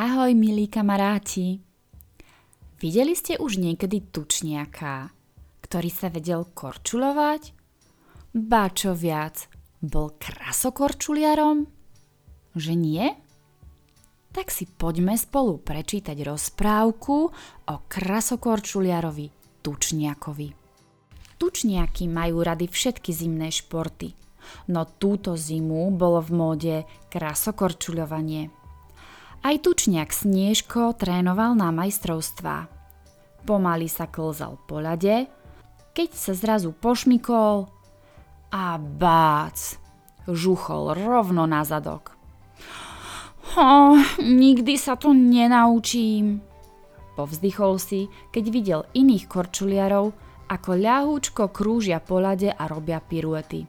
Ahoj, milí kamaráti! Videli ste už niekedy tučniaka, ktorý sa vedel korčulovať? Ba čo viac, bol krasokorčuliarom? Že nie? Tak si poďme spolu prečítať rozprávku o krasokorčuliarovi tučniakovi. Tučniaky majú rady všetky zimné športy, no túto zimu bolo v móde krasokorčuľovanie – aj tučniak Sniežko trénoval na majstrovstvá. Pomaly sa klzal po ľade, keď sa zrazu pošmikol a bác, žuchol rovno na zadok. Oh, nikdy sa to nenaučím. Povzdychol si, keď videl iných korčuliarov, ako ľahúčko krúžia po ľade a robia piruety.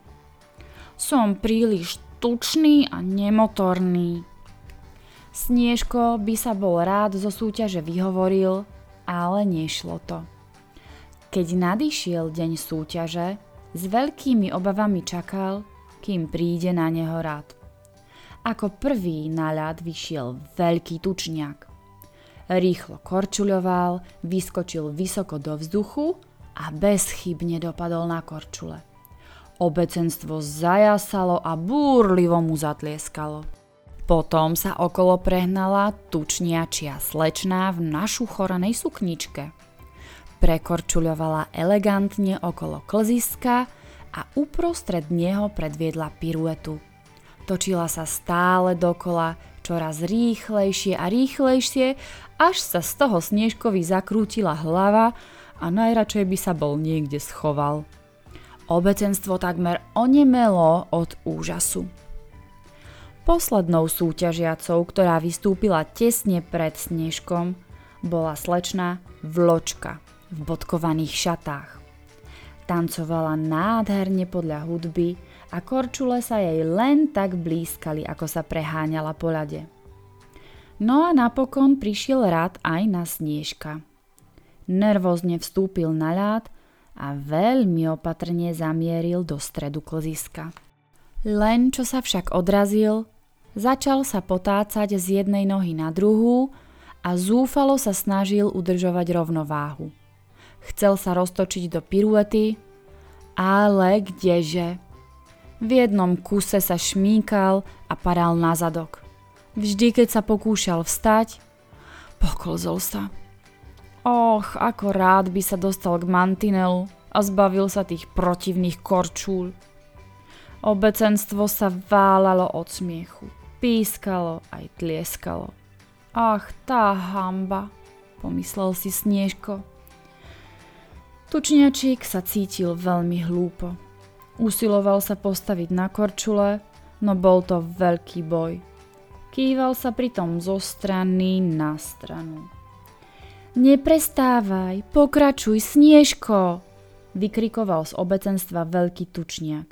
Som príliš tučný a nemotorný. Sniežko by sa bol rád zo súťaže vyhovoril, ale nešlo to. Keď nadišiel deň súťaže, s veľkými obavami čakal, kým príde na neho rád. Ako prvý na ľad vyšiel veľký tučňák. Rýchlo korčuľoval, vyskočil vysoko do vzduchu a bezchybne dopadol na korčule. Obecenstvo zajasalo a búrlivo mu zatlieskalo. Potom sa okolo prehnala tučniačia slečná v našu choranej sukničke. Prekorčuľovala elegantne okolo klziska a uprostred neho predviedla piruetu. Točila sa stále dokola, čoraz rýchlejšie a rýchlejšie, až sa z toho snežkovi zakrútila hlava a najradšej by sa bol niekde schoval. Obecenstvo takmer onemelo od úžasu. Poslednou súťažiacou, ktorá vystúpila tesne pred Snežkom, bola slečna Vločka v bodkovaných šatách. Tancovala nádherne podľa hudby a korčule sa jej len tak blízkali, ako sa preháňala po ľade. No a napokon prišiel rád aj na Snežka. Nervózne vstúpil na ľad a veľmi opatrne zamieril do stredu klziska. Len čo sa však odrazil, začal sa potácať z jednej nohy na druhú a zúfalo sa snažil udržovať rovnováhu. Chcel sa roztočiť do piruety, ale kdeže? V jednom kuse sa šmíkal a padal na zadok. Vždy, keď sa pokúšal vstať, poklzol sa. Och, ako rád by sa dostal k mantinelu a zbavil sa tých protivných korčúľ. Obecenstvo sa válalo od smiechu. Pískalo aj tlieskalo. Ach, tá hamba, pomyslel si Sniežko. Tučniačík sa cítil veľmi hlúpo. Usiloval sa postaviť na korčule, no bol to veľký boj. Kýval sa pritom zo strany na stranu. Neprestávaj, pokračuj, Sniežko, vykrikoval z obecenstva veľký tučniak.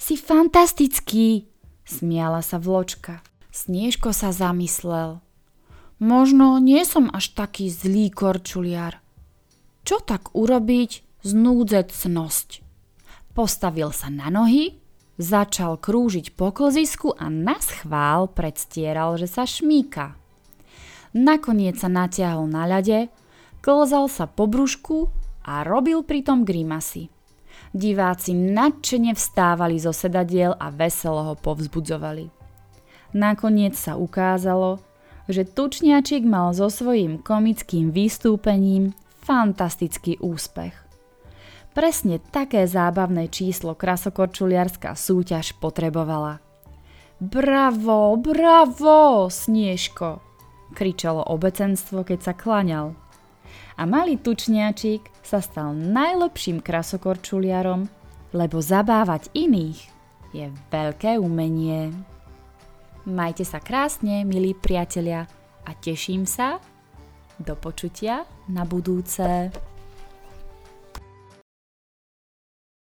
Si fantastický, smiala sa vločka. Sniežko sa zamyslel. Možno nie som až taký zlý korčuliar. Čo tak urobiť znúdzecnosť? Postavil sa na nohy, začal krúžiť po klzisku a na schvál predstieral, že sa šmíka. Nakoniec sa natiahol na ľade, klzal sa po brúšku a robil pritom grimasy. Diváci nadšene vstávali zo sedadiel a veselo ho povzbudzovali. Nakoniec sa ukázalo, že Tučniačik mal so svojím komickým vystúpením fantastický úspech. Presne také zábavné číslo krasokorčuliarská súťaž potrebovala. Bravo, bravo, Sniežko! kričalo obecenstvo, keď sa klaňal a malý tučniačik sa stal najlepším krasokorčuliarom, lebo zabávať iných je veľké umenie. Majte sa krásne, milí priatelia, a teším sa do počutia na budúce.